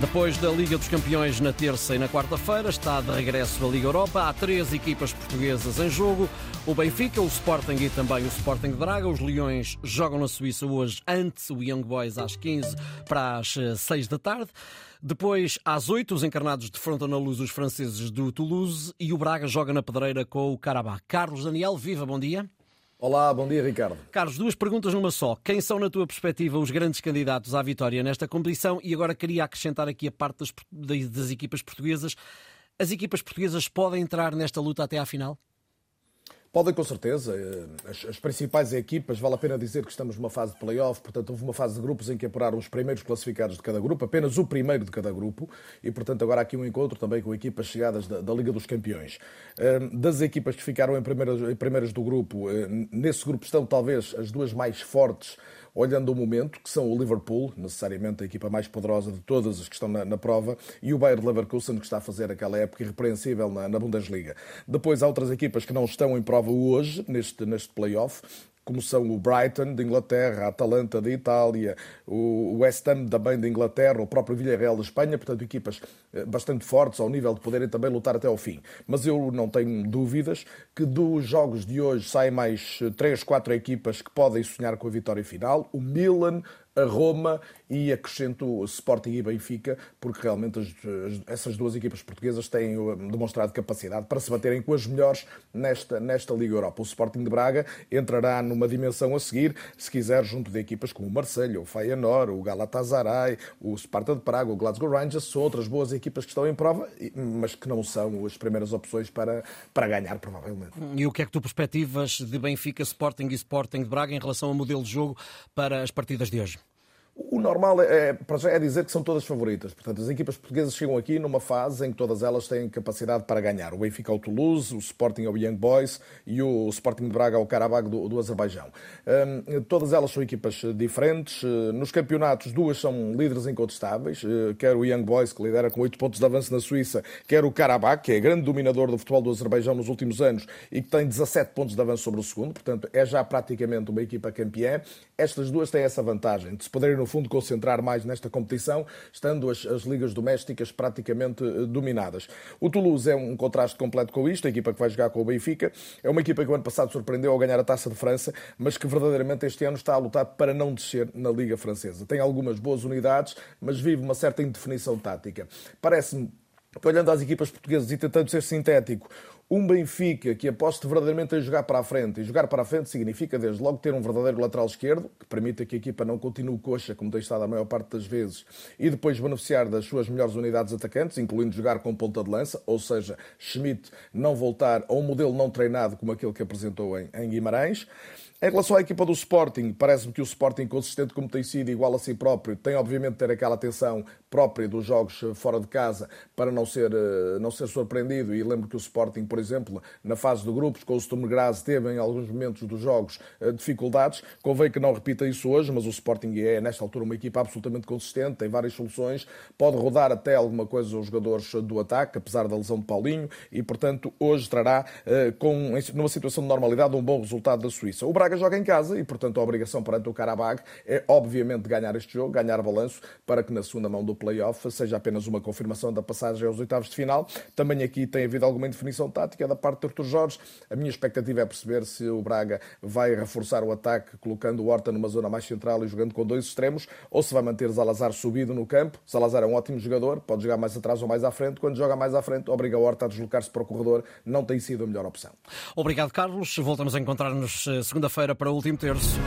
Depois da Liga dos Campeões na terça e na quarta-feira, está de regresso a Liga Europa. Há três equipas portuguesas em jogo: o Benfica, o Sporting e também o Sporting de Braga. Os Leões jogam na Suíça hoje, antes o Young Boys às 15 para as 6 da tarde. Depois, às 8, os encarnados defrontam na luz os franceses do Toulouse e o Braga joga na pedreira com o Carabá. Carlos Daniel, viva, bom dia. Olá, bom dia, Ricardo. Carlos, duas perguntas numa só. Quem são, na tua perspectiva, os grandes candidatos à vitória nesta competição? E agora queria acrescentar aqui a parte das, das equipas portuguesas. As equipas portuguesas podem entrar nesta luta até à final? Podem, com certeza. Eh, as, as, principais equipas, vale a pena dizer que estamos numa fase de play-off, portanto, houve uma fase de grupos em que apuraram os primeiros classificados de cada grupo, apenas o primeiro de cada grupo, e, portanto, agora há aqui um encontro também com equipas chegadas da, da Liga dos Campeões. Eh, das equipas que ficaram em primeiras, em primeiras do grupo, eh, nesse grupo estão talvez as duas mais fortes olhando o momento, que são o Liverpool, necessariamente a equipa mais poderosa de todas as que estão na, na prova, e o Bayer Leverkusen, que está a fazer aquela época irrepreensível na, na Bundesliga. Depois há outras equipas que não estão em prova hoje, neste, neste play-off, como são o Brighton de Inglaterra, a Atalanta de Itália, o West Ham também de Inglaterra, o próprio Villarreal de Espanha, portanto equipas eh, bastante fortes ao nível de poderem também lutar até ao fim. Mas eu não tenho dúvidas que dos jogos de hoje saem mais eh, três, quatro equipas que podem sonhar com a vitória final. O Milan, a Roma e acrescento Sporting e Benfica, porque realmente as, essas duas equipas portuguesas têm uh, demonstrado capacidade para se baterem com as melhores nesta, nesta Liga Europa. O Sporting de Braga entrará numa dimensão a seguir, se quiser, junto de equipas como o Marseille, o Feyenoord, o Galatasaray, o Sparta de Praga, o Glasgow Rangers, são outras boas equipas que estão em prova, mas que não são as primeiras opções para, para ganhar, provavelmente. E o que é que tu perspectivas de Benfica, Sporting e Sporting de Braga em relação ao modelo de jogo para as partidas de hoje? O normal é, para já é dizer que são todas favoritas. Portanto, as equipas portuguesas chegam aqui numa fase em que todas elas têm capacidade para ganhar. O Benfica ao Toulouse, o Sporting ao Young Boys e o Sporting de Braga ao Karabakh do, do Azerbaijão. Um, todas elas são equipas diferentes. Nos campeonatos, duas são líderes incontestáveis. Uh, quer o Young Boys, que lidera com 8 pontos de avanço na Suíça, quer o Karabakh, que é grande dominador do futebol do Azerbaijão nos últimos anos e que tem 17 pontos de avanço sobre o segundo. Portanto, é já praticamente uma equipa campeã. Estas duas têm essa vantagem de se poderem, no fundo, concentrar mais nesta competição, estando as, as ligas domésticas praticamente eh, dominadas. O Toulouse é um contraste completo com isto, a equipa que vai jogar com o Benfica. É uma equipa que o ano passado surpreendeu ao ganhar a Taça de França, mas que verdadeiramente este ano está a lutar para não descer na Liga Francesa. Tem algumas boas unidades, mas vive uma certa indefinição tática. Parece-me olhando às equipas portuguesas e tentando ser sintético, um Benfica que aposte verdadeiramente em jogar para a frente. E jogar para a frente significa, desde logo, ter um verdadeiro lateral esquerdo, que permita que a equipa não continue coxa, como tem estado a maior parte das vezes, e depois beneficiar das suas melhores unidades atacantes, incluindo jogar com ponta de lança, ou seja, Schmidt não voltar a um modelo não treinado como aquele que apresentou em, em Guimarães. Em relação à equipa do Sporting, parece-me que o Sporting, consistente como tem sido, igual a si próprio, tem obviamente de ter aquela atenção própria dos jogos fora de casa para não ser, eh, não ser surpreendido. E lembro que o Sporting, por exemplo, na fase de grupos, com o Sturm teve em alguns momentos dos jogos eh, dificuldades. Convém que não repita isso hoje, mas o Sporting é, nesta altura, uma equipa absolutamente consistente, tem várias soluções, pode rodar até alguma coisa os jogadores do ataque, apesar da lesão de Paulinho, e portanto hoje trará, eh, com, numa situação de normalidade, um bom resultado da Suíça. O Braga joga em casa e, portanto, a obrigação perante o Karabakh é, obviamente, ganhar este jogo, ganhar balanço, para que na segunda mão do play-off seja apenas uma confirmação da passagem aos oitavos de final. Também aqui tem havido alguma indefinição tática da parte de Artur Jorge. A minha expectativa é perceber se o Braga vai reforçar o ataque, colocando o Horta numa zona mais central e jogando com dois extremos, ou se vai manter Zalazar subido no campo. Zalazar é um ótimo jogador, pode jogar mais atrás ou mais à frente. Quando joga mais à frente, obriga o Horta a deslocar-se para o corredor. Não tem sido a melhor opção. Obrigado, Carlos. Voltamos a encontrar-nos eh, segunda-feira para o último terço.